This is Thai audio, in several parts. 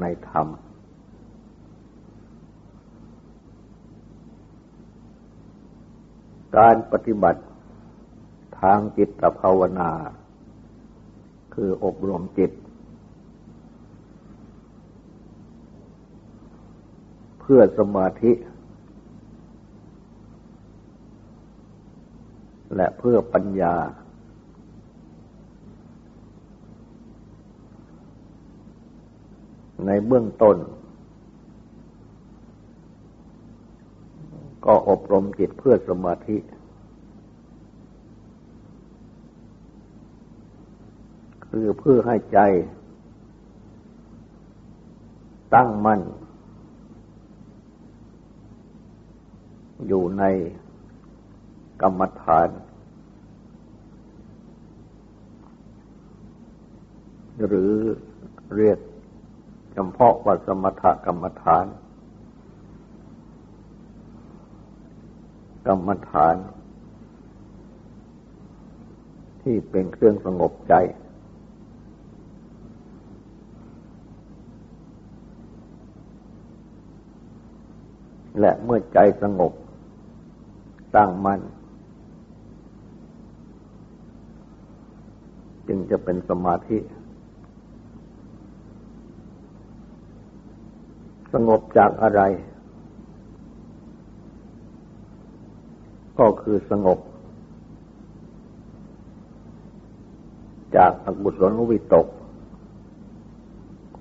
ในธรรม การปฏิบัติทางจิตภาวนา คืออบรมจิต เพื่อสมาธิ และเพื่อปัญญา ในเบื้องต้น ก็อบรมจิตเพื่อสมาธิ คือเพื่อให้ใจ ตั้งมั่น อยู่ในกรรมฐานหรือเรียก เฉพาะว่าสมถกรรมฐาน กรรมฐาน ที่เป็นเครื่องสงบใจ และเมื่อใจสงบตั้งมั่นจึงจะเป็นสมาธิ สงบจากอะไร ก็คือสงบ จากอกุศลวิตก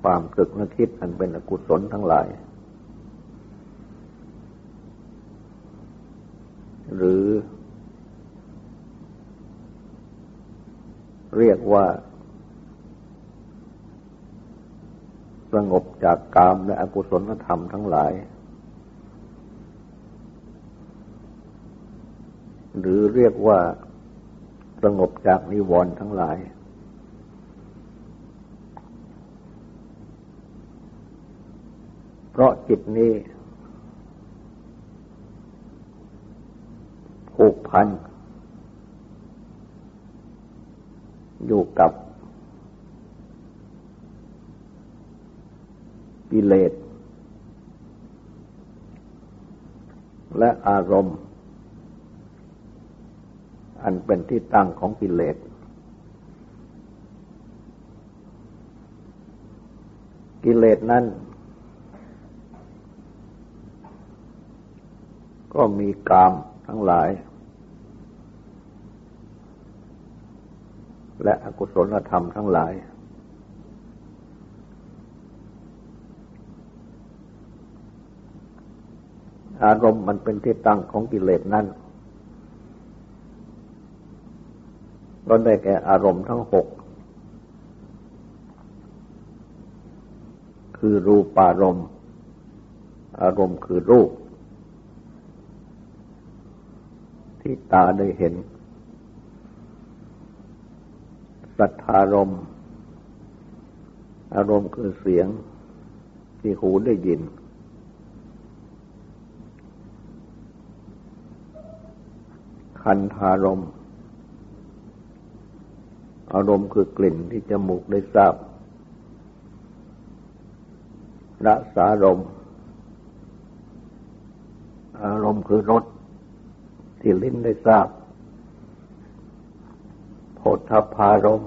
ความตึกนึกคิดอันเป็นอกุศลทั้งหลาย หรือ เรียกว่า สงบจากกามและอกุศลธรรมทั้งหลาย หรือเรียกว่าสงบจากนิวรณ์ทั้งหลาย เพราะจิตนี้ผูกพัน อยู่กับ กิเลส และอารมณ์ อันเป็นที่ตั้งของกิเลส กิเลสนั้น ก็มีกามทั้งหลาย และอกุศลธรรมทั้งหลาย อารมณ์มันเป็นที่ตั้งของกิเลสนั้นก็ได้แก่อารมณ์ทั้งหก คือรูปารมณ์ อารมณ์คือรูป ที่ตาได้เห็น สัทธารมณ์ อารมณ์คือเสียงที่หูได้ยิน คันธารมอารมณ์คือกลิ่นที่จมูกได้ทราบรสารมอารมณ์คือรสที่ลิ้นได้ทราบโพธพารม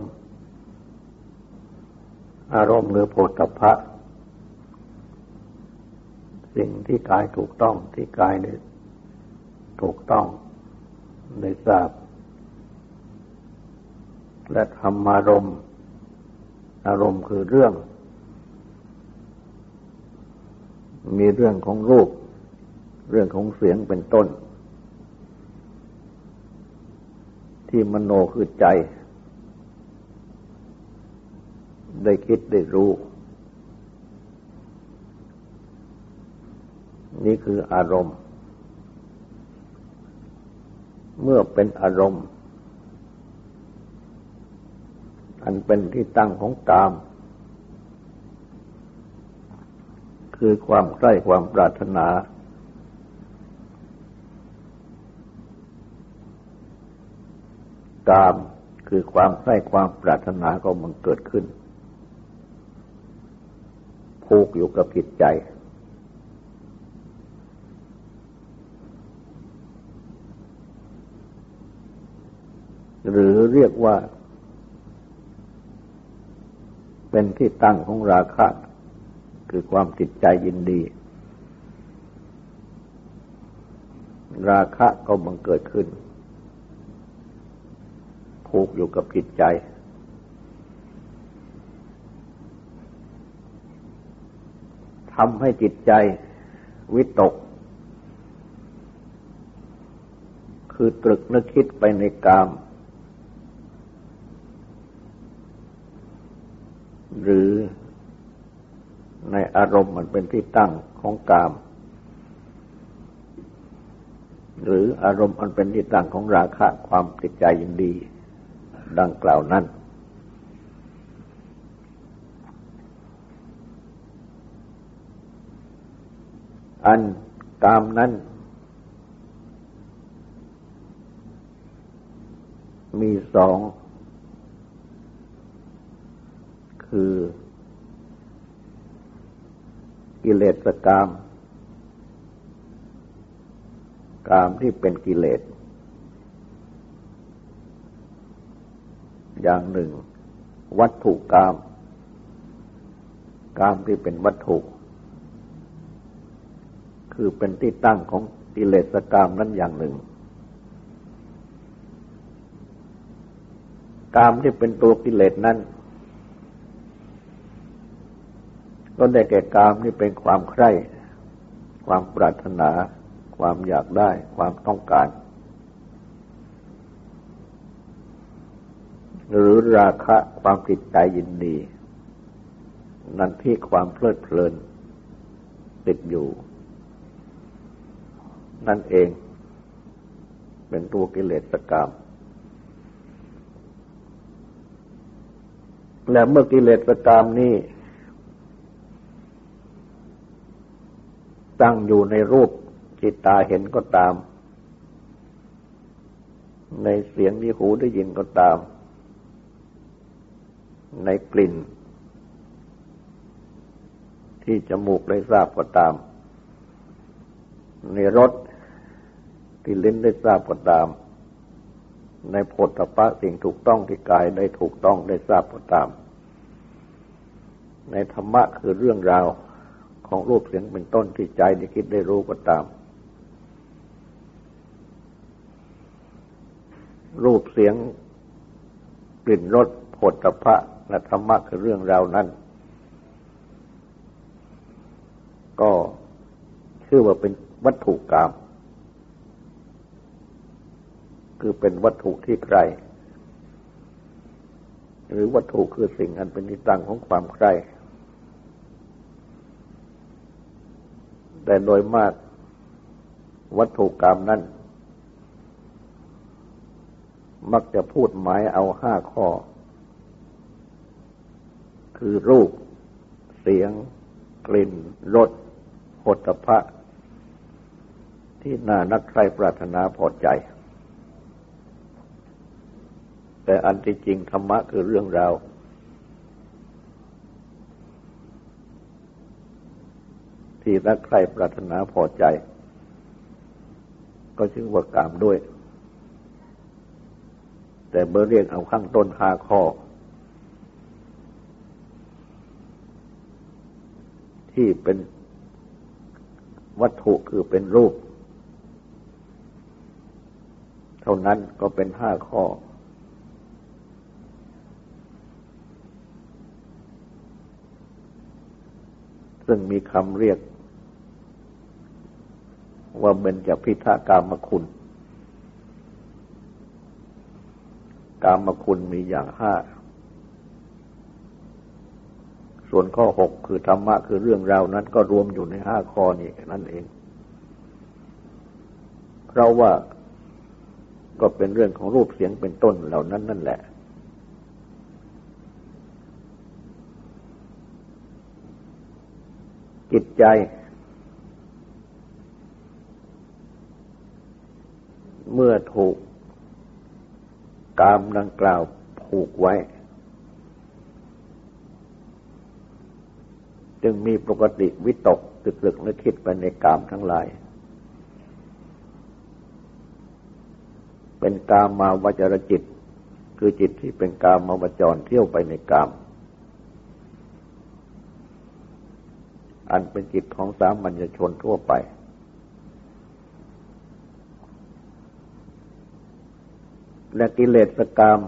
อารมณ์หรือโพธพะ สิ่งที่กายถูกต้องที่กายได้ถูกต้อง ได้ทราบ และธรรมารมณ์อารมณ์คือเรื่อง มีเรื่องของรูป เรื่องของเสียงเป็นต้น ที่มโนคือใจ ได้คิดได้รู้ นี่คืออารมณ์ เมื่อเป็นอารมณ์ อันเป็นที่ตั้งของกาม คือความใกล้ความปรารถนา กามคือความใกล้ความปรารถนาก็มันเกิดขึ้น ผูกอยู่กับจิตใจ หรือเรียกว่า เป็นที่ตั้งของราคะ คือความติดใจยินดี ราคะก็บังเกิดขึ้น ผูกอยู่กับจิตใจทำให้จิตใจวิตก คือตรึกนึกคิดไปในกาม หรือในอารมณ์มันเป็นที่ตั้งของกาม หรืออารมณ์มันเป็นที่ตั้งของราคะความติดใจยินดี ดังกล่าวนั้น อันกามนั้น มีสอง คือ กิเลสกามกามที่เป็นกิเลส อย่างหนึ่ง วัตถุกาม กามที่เป็นวัตถุ คือเป็นที่ตั้งของกิเลสกามนั้นอย่างหนึ่ง กามที่เป็นตัวกิเลสนั้น ก็ได้แก่กามนี่เป็นความใคร่ ความปรารถนา ความอยากได้ ความต้องการ หรือราคะความติดใจยินดี นั่นที่ความเพลิดเพลิน ติดอยู่ นั่นเอง เป็นตัวกิเลสกรรมและเมื่อกิเลสกรรมนี้ ตั้งอยู่ในรูปจิตตาเห็นก็ตาม ในเสียงที่หูได้ยินก็ตาม ในกลิ่น ที่จมูกได้ทราบก็ตาม ในรสที่ลิ้นได้ทราบก็ตาม ในผลตภะสิ่งถูกต้องที่กายได้ถูกต้องได้ทราบก็ตาม ในธรรมะคือเรื่องราว ของรูปเสียงเป็นต้นที่ใจได้คิดได้รู้ก็ตาม รูปเสียงกลิ่นรสผลตภะและธรรมะคือเรื่องราวนั้น ก็ชื่อว่าเป็นวัตถุกรรมคือเป็นวัตถุที่ใครหรือวัตถุคือสิ่งอันเป็นที่ตั้งของความใคร แต่โดยมากวัตถุกรรมนั้น มักจะพูดหมายเอาห้าข้อ คือรูป เสียง กลิ่นรสหตพะ ที่น่านักใครปรารถนาพอใจ แต่อันที่จริงธรรมะคือเรื่องราว ที่รักใครปรารถนาพอใจ ก็ชื่อว่ากามด้วย แต่เบอร์เรียกเอาข้างต้นหาข้อ ที่เป็นวัตถุคือเป็นรูป เท่านั้นก็เป็นห้าข้อ ซึ่งมีคำเรียก ว่าเป็นจะพิธากามคุณ กามคุณมีอย่างห้า ส่วนข้อหกคือธรรมะคือเรื่องราวนั้นก็รวมอยู่ในห้าข้อนี้นั่นเอง เพราะว่าก็เป็นเรื่องของรูปเสียงเป็นต้นเหล่านั้นนั่นแหละ จิตใจ เมื่อถูกกามดังกล่าวผูกไว้ จึงมีปกติวิตกตึกตึกและคิดไปในกามทั้งหลาย เป็นกามมาวจรจิต คือจิตที่เป็นกามมาวจรเที่ยวไปในกาม อันเป็นจิตของสามัญชนทั่วไป และกิเลสกาม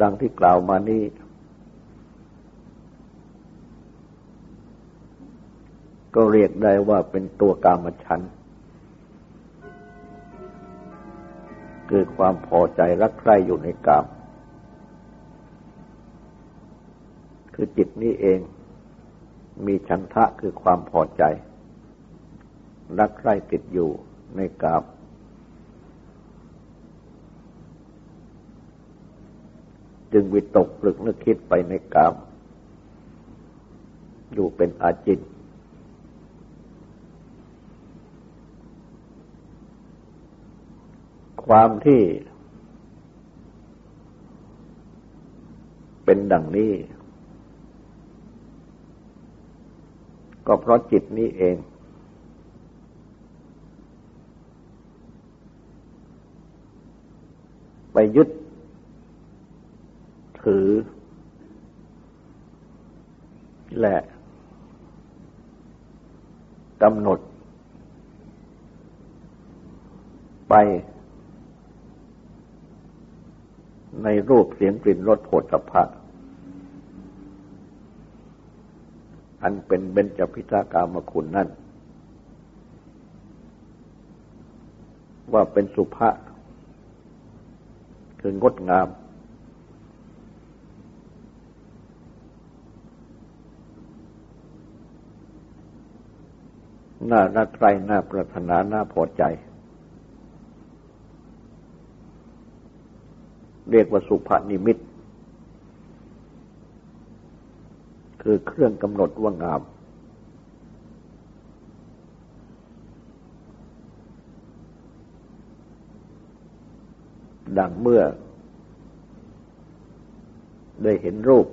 ดังที่กล่าวมานี้ ก็เรียกได้ว่าเป็นตัวกามฉัน คือความพอใจรักใคร่อยู่ในกาม คือจิตนี้เองมีฉันทะคือความพอใจ รักใคร่ติดอยู่ในกาม จึงวิตกปรึกนึกคิดไปในกาม อยู่เป็นอาจิตความที่เป็นดังนี้ ก็เพราะจิตนี้เอง ไปยึด ถือ และกำหนด ไป ในรูปเสียงกลิ่นรสโผฏฐะอันเป็นเบญจพิธากามคุณนั่น ว่าเป็นสุภาษคืองดงาม น่ารักใครน่าปรารถนาน่าพอใจ เรียกว่าสุภนิมิต คือเครื่องกำหนดว่างาม ดังเมื่อ ได้เห็นรูป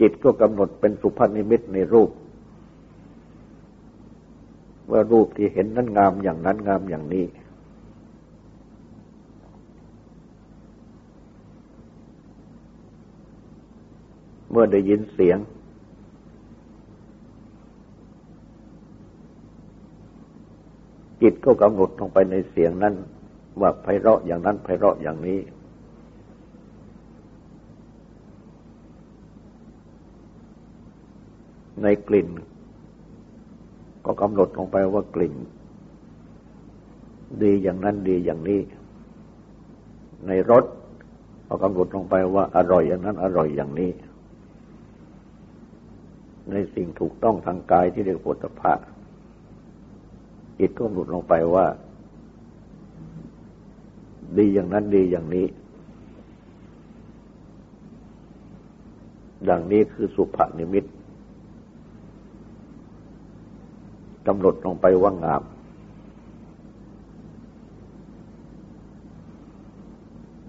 จิตก็กำหนดเป็นสุภนิมิตในรูป ว่ารูปที่เห็นนั้นงามอย่างนั้นงามอย่างนี้ เมื่อได้ยินเสียง จิตก็กำหนดลงไปในเสียงนั้น ว่าไพเราะอย่างนั้นไพเราะอย่างนี้ในกลิ่น ก็กำหนดลงไปว่ากลิ่น ดีอย่างนั้นดีอย่างนี้ ในรสก็กำหนดลงไปว่าอร่อยอย่างนั้นอร่อยอย่างนี้ ในสิ่งถูกต้องทางกายที่เรียกปุถะพะจิตก็หลุดลงไปว่า ดีอย่างนั้นดีอย่างนี้ ดังนี้คือสุภนิมิต กำหนดลงไปว่างาม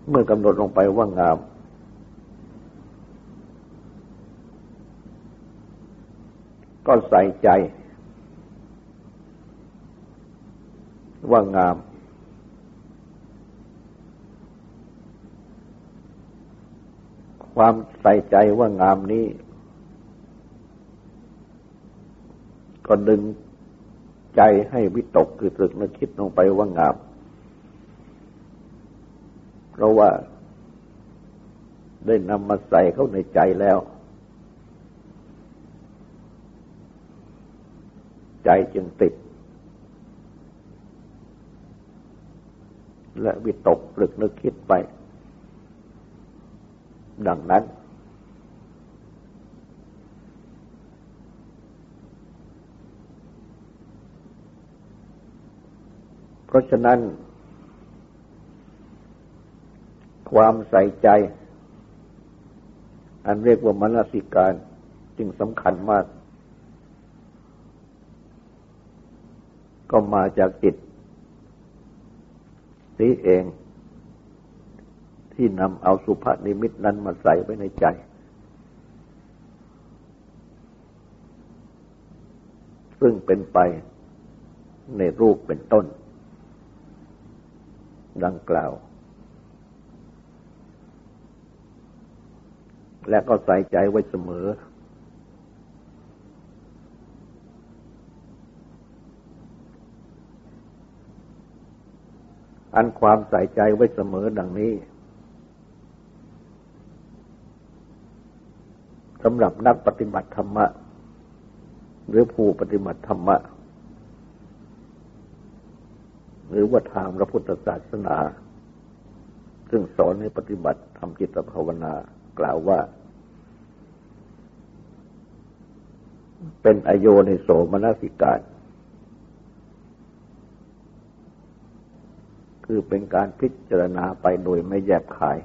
เมื่อกำหนดลงไปว่างาม ก็ใส่ใจ ว่างามคความใส่ใจว่างามนี้ก็ดึง ใจให้วิตกคือตรึกนึกคิดลงไปว่างาม เพราะว่าได้นำมาใส่เข้าในใจแล้ว ใจจึงติด และวิตกตรึกนึกคิดไป ดังนั้น เพราะฉะนั้น ความใส่ใจ อันเรียกว่ามนสิการจึงสำคัญมาก ก็มาจากจิตนี้เอง ที่นำเอาสุภานิมิตนั้นมาใส่ไว้ในใจ ซึ่งเป็นไปในรูปเป็นต้น ดังกล่าว และก็ใส่ใจไว้เสมอ อันความใส่ใจไว้เสมอดังนี้สำหรับนักปฏิบัติธรรมะ หรือผู้ปฏิบัติธรรมะ หรือว่าทางพระพุทธศาสนา ซึ่งสอนให้ปฏิบัติทำจิตภาวนากล่าวว่า เป็นอโยนิโสมนสิการ คือเป็นการพิจารณาไปโดยไม่แยบขาย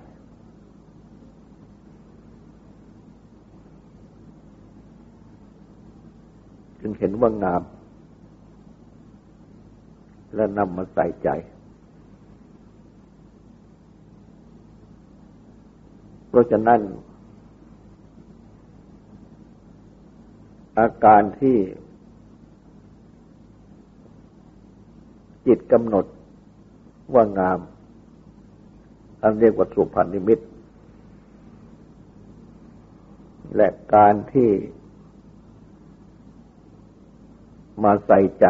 จึงเห็นว่างาม และนำมาใส่ใจ เพราะฉะนั้น อาการที่จิตกำหนดว่างาม อันเรียกว่าสุพรรณิมิต และการที่มาใส่ใจ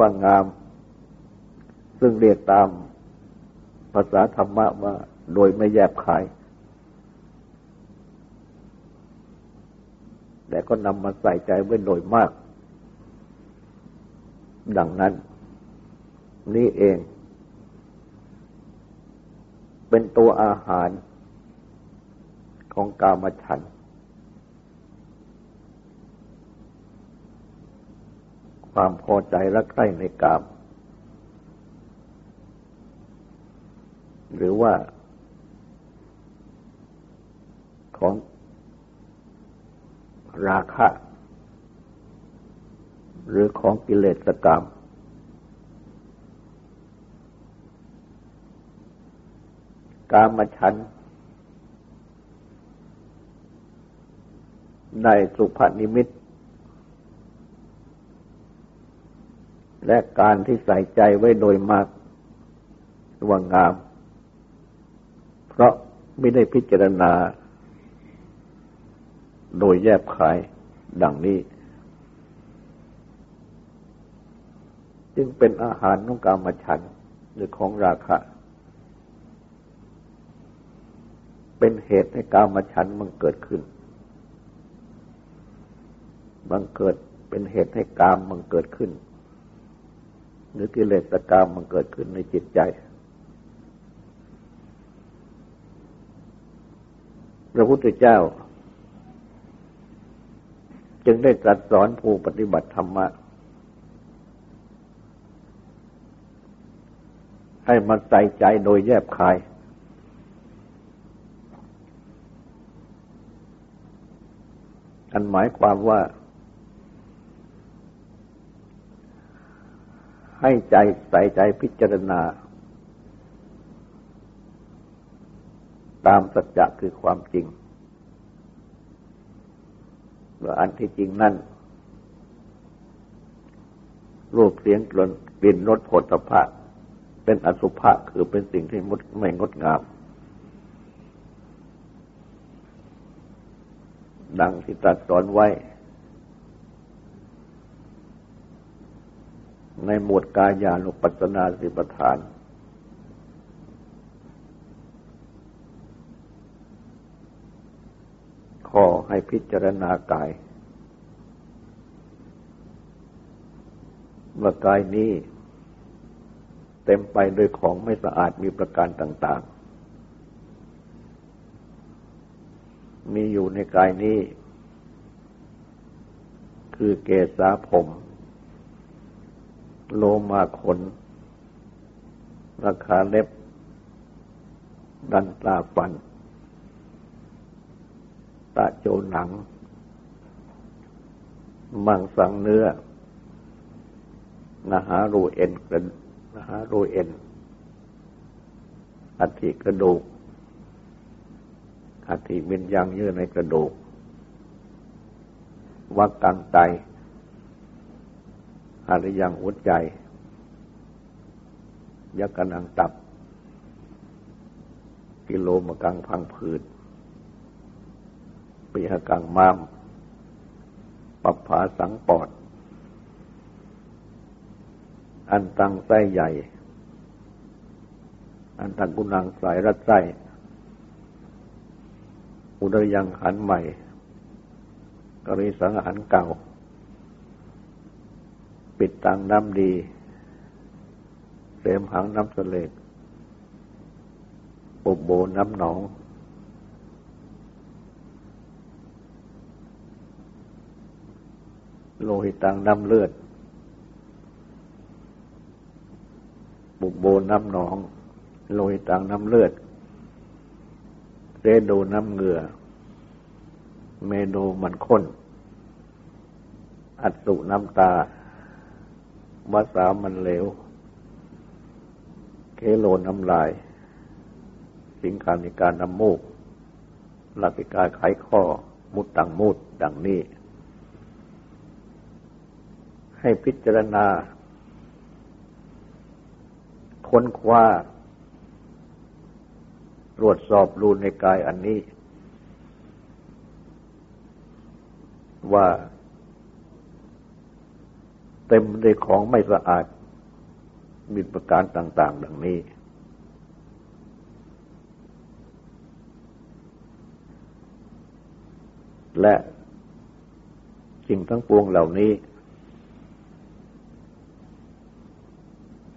ว่างาม ซึ่งเรียกตามภาษาธรรมะว่าโดยไม่แยบขาย แต่ก็นำมาใส่ใจไว้โดยมาก ดังนั้น นี่เอง เป็นตัวอาหารของกามฉัน ความพอใจและใคร่ในกาม หรือว่า ของราคะ หรือของกิเลสกรรมกามฉันในสุภนิมิต และการที่ใส่ใจไว้โดยมากว่างาม เพราะไม่ได้พิจารณา โดยแยบขายดังนี้ จึงเป็นอาหารของกามฉันหรือของราคะ เป็นเหตุให้กามฉันมันเกิดขึ้นมันเกิดเป็นเหตุให้กามมันเกิดขึ้น หรือกิเลสกามมันเกิดขึ้นในจิตใจ พระพุทธเจ้า จึงได้ตรัสสอนผู้ปฏิบัติธรรมะ ให้มาใส่ใจโดยแยบคาย อันหมายความว่า ให้ใจใส่ใจพิจารณา ตามสัจจะคือความจริงว่าอันที่จริงนั่นรูปเสียงกลิ่นรสผลตภะเป็นอสุภะคือเป็นสิ่งที่มดไม่งดงาม ดังที่ตรัสสอนไว้ ในหมวดกายานุปัสสนาสิปทานขอให้พิจารณากาย ว่ากายนี้ เต็มไปด้วยของไม่สะอาดมีประการต่าง ๆ มีอยู่ในกายนี้ คือเกศาผม โลมาขน ราคาเล็บ ดันตาฟัน ตาโจหนัง มังสังเนื้อ นาหารูเอ็นกระนาหารูเอ็น อัฐิกระดูก อัฐิวิญญาณเยื่อในกระดูกวักกังไต หรือยังหัวใจ ยักกนังตับ กิโลมกังพังผืดปีหกังมาม ปัปผาสังปอด อันตังไส้ใหญ่ อันตังกุนังสายรัดไส้ อุดรยังหันใหม่กริสังหันเก่า ปิดตังน้ำดีเสมหังน้ำเสลกปุบโบน้ำหนอง โลหิตังน้ำเลือดบุบโบน้ำหนอง โลหิตังน้ำเลือด เรโดน้ำเหงื่อ เมโดมันข้น อัดสุน้ำตา วาสามันเหลว เคโลน้ำลาย สิงคานิการน้ำมูกลาปิกาไขข้อ มุดตังมุดดังนี้ ให้พิจารณา ค้นคว้า ตรวจสอบรูในกายอันนี้ ว่า เต็มด้วยของไม่สะอาดมีประการต่าง ๆ ดังนี้ และสิ่งทั้งปวงเหล่านี้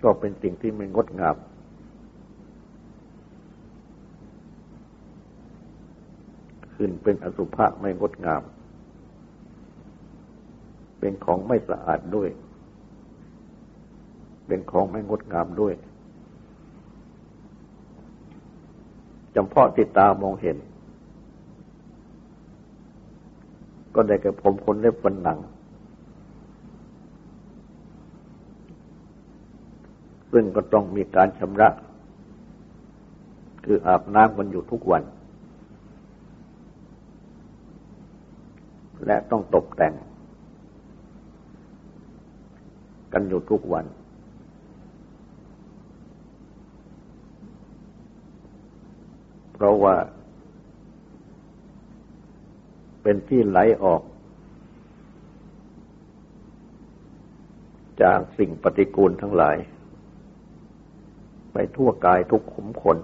ก็เป็นสิ่งที่ไม่งดงามขึ้นเป็นอสุภะไม่งดงาม เป็นของไม่สะอาดด้วย เป็นของไม่งดงามด้วยจำเพาะติดตามองเห็น ก็ได้แก่ผมคนเล็บฟันหนัง ซึ่งก็ต้องมีการชำระ คืออาบน้ำกันอยู่ทุกวัน และต้องตกแต่ง กันอยู่ทุกวัน เพ ราะว่า เป็นที่ไหลออก จากสิ่งปฏิกูลทั้งหลาย ไปทั่วกายทุกขุมขน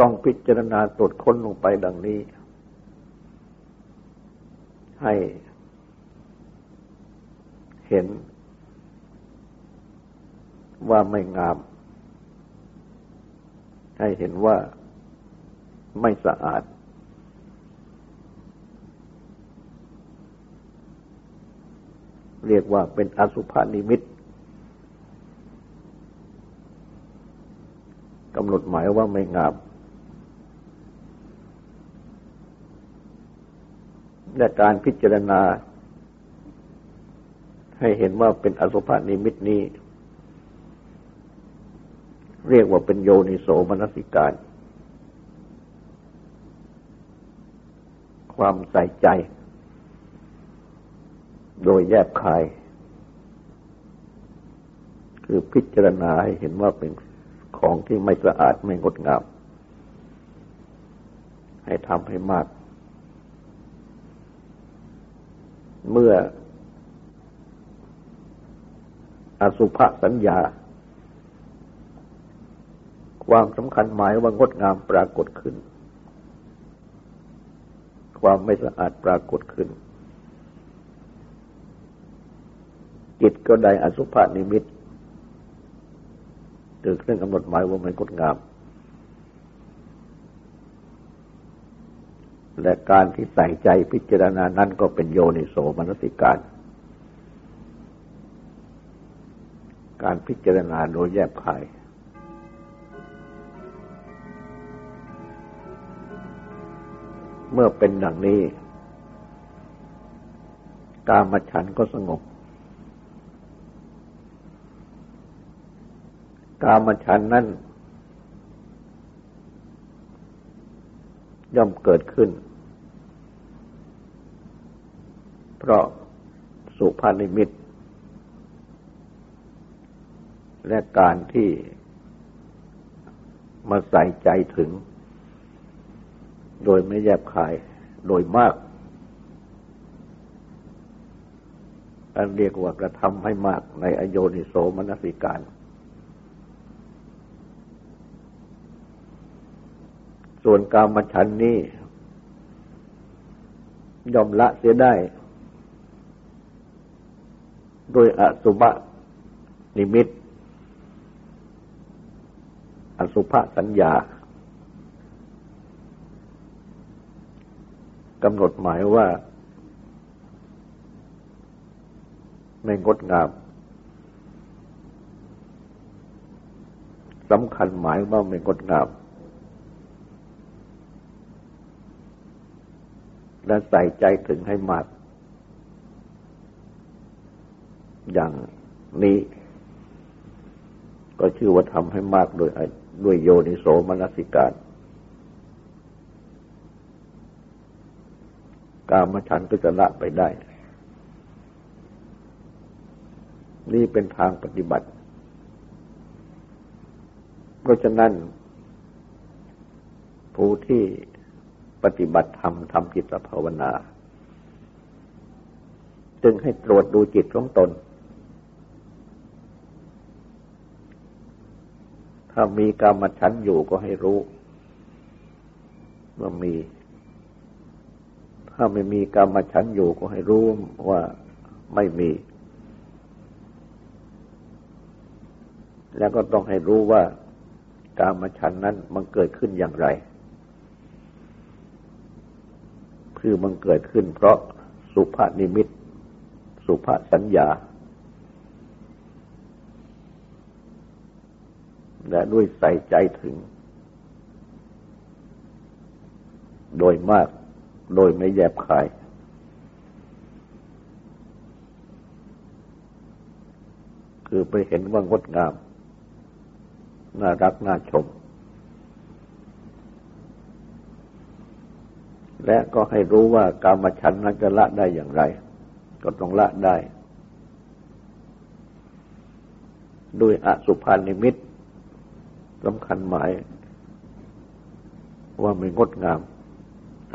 ต้องพิจารณาตรวจค้นลงไปดังนี้ ให้เห็น ว่าไม่งาม ให้เห็นว่าไม่สะอาด เรียกว่าเป็นอสุภานิมิตกำหนดหมายว่าไม่งาม และการพิจารณา ให้เห็นว่าเป็นอสุภานิมิตนี้ เรียกว่าเป็นโยนิโสมนสิการ ความใส่ใจ โดยแยบคาย คือพิจารณาให้เห็นว่าเป็นของที่ไม่สะอาดไม่งดงาม ให้ทำให้มาก เมื่ออสุภสัญญา ความสำคัญหมายว่างดงามปรากฏขึ้น ความไม่สะอาดปรากฏขึ้น จิตก็ได้อสุภนิมิตเกิดเครื่องกำหนดหมายว่ามันงดงาม และการที่ใส่ใจพิจารณานั้นก็เป็นโยนิโสมนสิการ การพิจารณาโดยแยบคาย เมื่อเป็นดังนี้ กามฉันก็สงบ กามฉันนั้นย่อมเกิดขึ้น เพราะสุภานิมิต และการที่มาใส่ใจถึง โดยไม่แยบคายโดยมากอันเรียกว่ากระทำให้มากในอโยนิโสมนสิการ ส่วนกามฉันนี้ยอมละเสียได้ โดยอสุบะนิมิต อสุภสัญญา กำหนดหมายว่า ไม่งดงามสำคัญหมายว่าไม่งดงาม และใส่ใจถึงให้มาก อย่างนี้ก็ชื่อว่าทำให้มากโดยด้วยโยนิโสมนสิการามฉันก็จะละไปได้ นี่เป็นทางปฏิบัติ เพราะฉะนั้น ผู้ที่ปฏิบัติธรรมทำจิตภาวนา จึงให้ตรวจดูจิตของตน ถ้ามีกรรมฉันอยู่ก็ให้รู้ว่ามี ถ้าไม่มีกรรมฉันอยู่ก็ให้รู้ว่าไม่มี แล้วก็ต้องให้รู้ว่ากรรมฉันนั้นมันเกิดขึ้นอย่างไรคือมันเกิดขึ้นเพราะสุภานิมิต สุภาสัญญา และด้วยใส่ใจถึง โดยมาก โดยไม่แยบคาย คือไปเห็นว่างดงาม น่ารักน่าชม และก็ให้รู้ว่ากามฉันนั้นจะละได้อย่างไร ก็ต้องละได้ ด้วยอสุภานิมิตสำคัญหมายว่าไม่งดงาม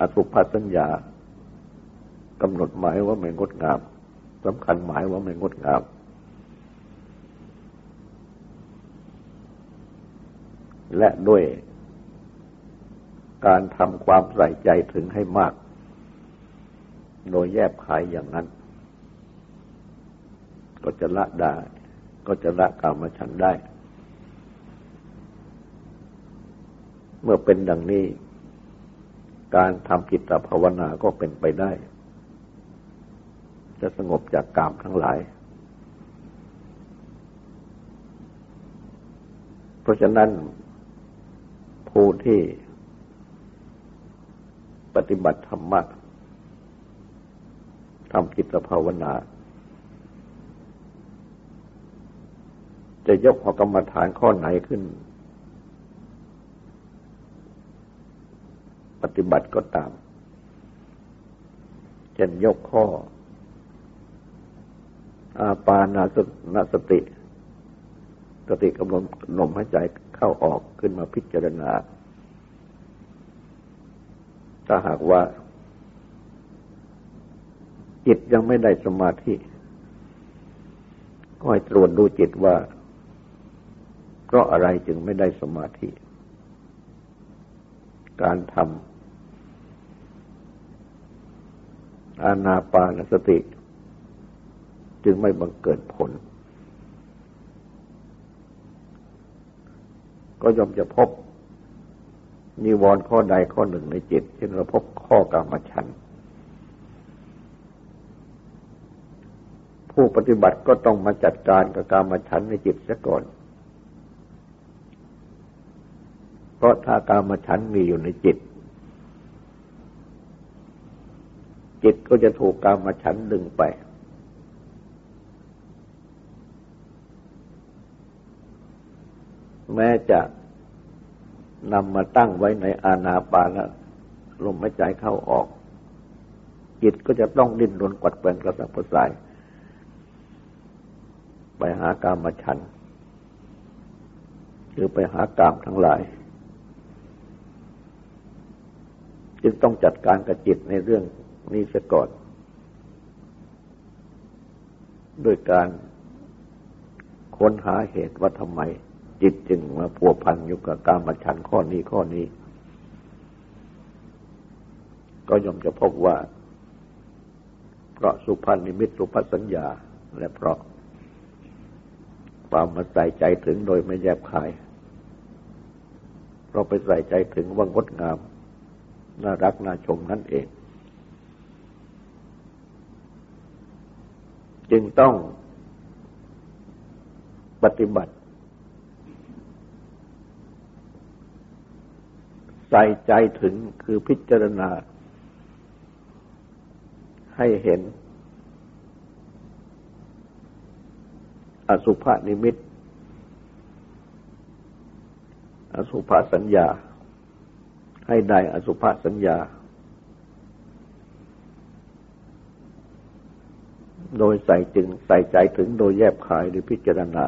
อสุภสัญญากำหนดหมายว่าไม่งดงามสำคัญหมายว่าไม่งดงาม และด้วยการทำความใส่ใจถึงให้มาก โดยแยบขายอย่างนั้น ก็จะละได้ ก็จะละกรรมฉันได้ เมื่อเป็นดังนี้ การทำกิตภาวนาก็เป็นไปได้ จะสงบจากกามทั้งหลาย เพราะฉะนั้นผู้ที่ปฏิบัติธรรมะทำกิตภาวนา จะยกหอกรรมฐานข้อไหนขึ้น ฏิบัติก็ตาม เช่นยกข้อ อาปานาสนาสติ สติกำลังลมหายใจเข้าออกขึ้นมาพิจารณา ถ้าหากว่า จิตยังไม่ได้สมาธิ ก็ให้ตรวจดูจิตว่า เพราะอะไรจึงไม่ได้สมาธิการทำ อานาปานสติ จึงไม่บังเกิดผล ก็ย่อมจะพบมีวรข้อใดข้อหนึ่งในจิต เช่นเราพบข้อกรรมฉัน ผู้ปฏิบัติก็ต้องมาจัดการกับการมาฉันในจิตเสียก่อน เพราะถ้าการมาฉันมีอยู่ในจิต จิตก็จะถูกการมาฉันดึงไป แม้จะนำมาตั้งไว้ในอาณาปานะลมหายใจเข้าออก จิตก็จะต้องดิ้นรนกวัดแกงกระสับกระส่าย ไปหากามมาชันหรือไปหากามทั้งหลาย จึงต้องจัดการกับจิตในเรื่อง นี้เสียก่อน ด้วยการค้นหาเหตุว่าทำไม จิตจึงมาพัวพันอยู่กับการมาชันข้อนี้ข้อนี้ ก็ย่อมจะพบว่า เพราะสุพันนิมิตสุพสัญญา และเพราะความมาใส่ใจถึงโดยไม่แยบคายเราไปใส่ใจถึงว่างดงาม น่ารักน่าชมนั่นเอง จึงต้องปฏิบัติ ใส่ใจถึงคือพิจารณา ให้เห็น อสุภนิมิต อสุภสัญญา ให้ได้อสุภสัญญา โดยใส่จึงใส่ใจถึงโดยแยบขายหรือพิจารณา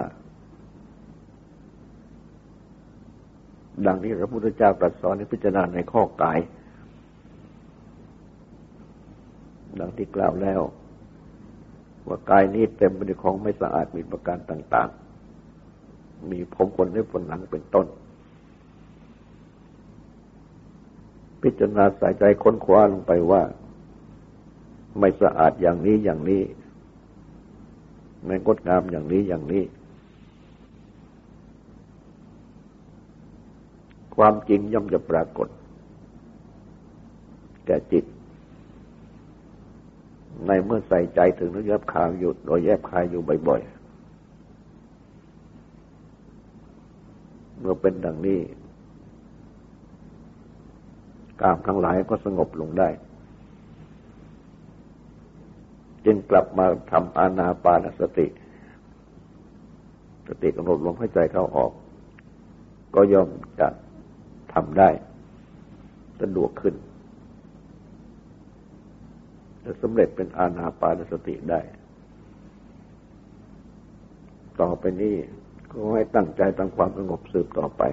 ดังนี้พระพุทธเจ้าตรัสสอนในพิจารณาในข้อกาย ดังที่กล่าวแล้ว ว่ากายนี้เต็มไปด้วยของไม่สะอาดมีประการต่าง ๆ มีผมขนเล็บขนหนังเป็นต้น พิจารณาใสายใจค้นคว้าลงไปว่าไม่สะอาดอย่างนี้อย่างนี้ ไม่งดงามอย่างนี้อย่างนี้ ความจริงย่อมจะปรากฏ แก่จิต ในเมื่อใส่ใจถึงนึกแยบคายอยู่โดยแยบคายอยู่บ่อยๆ เมื่อเป็นดังนี้ กามทั้งหลายก็สงบลงได้ จึงกลับมาทำอานาปานสติ สติกำหนดลมหายใจเข้าออก ก็ย่อมจะทำได้สะดวกขึ้น จะสำเร็จเป็นอาณาปานสติได้ ต่อไปนี้ก็ให้ตั้งใจตั้งความสงบสืบต่อไป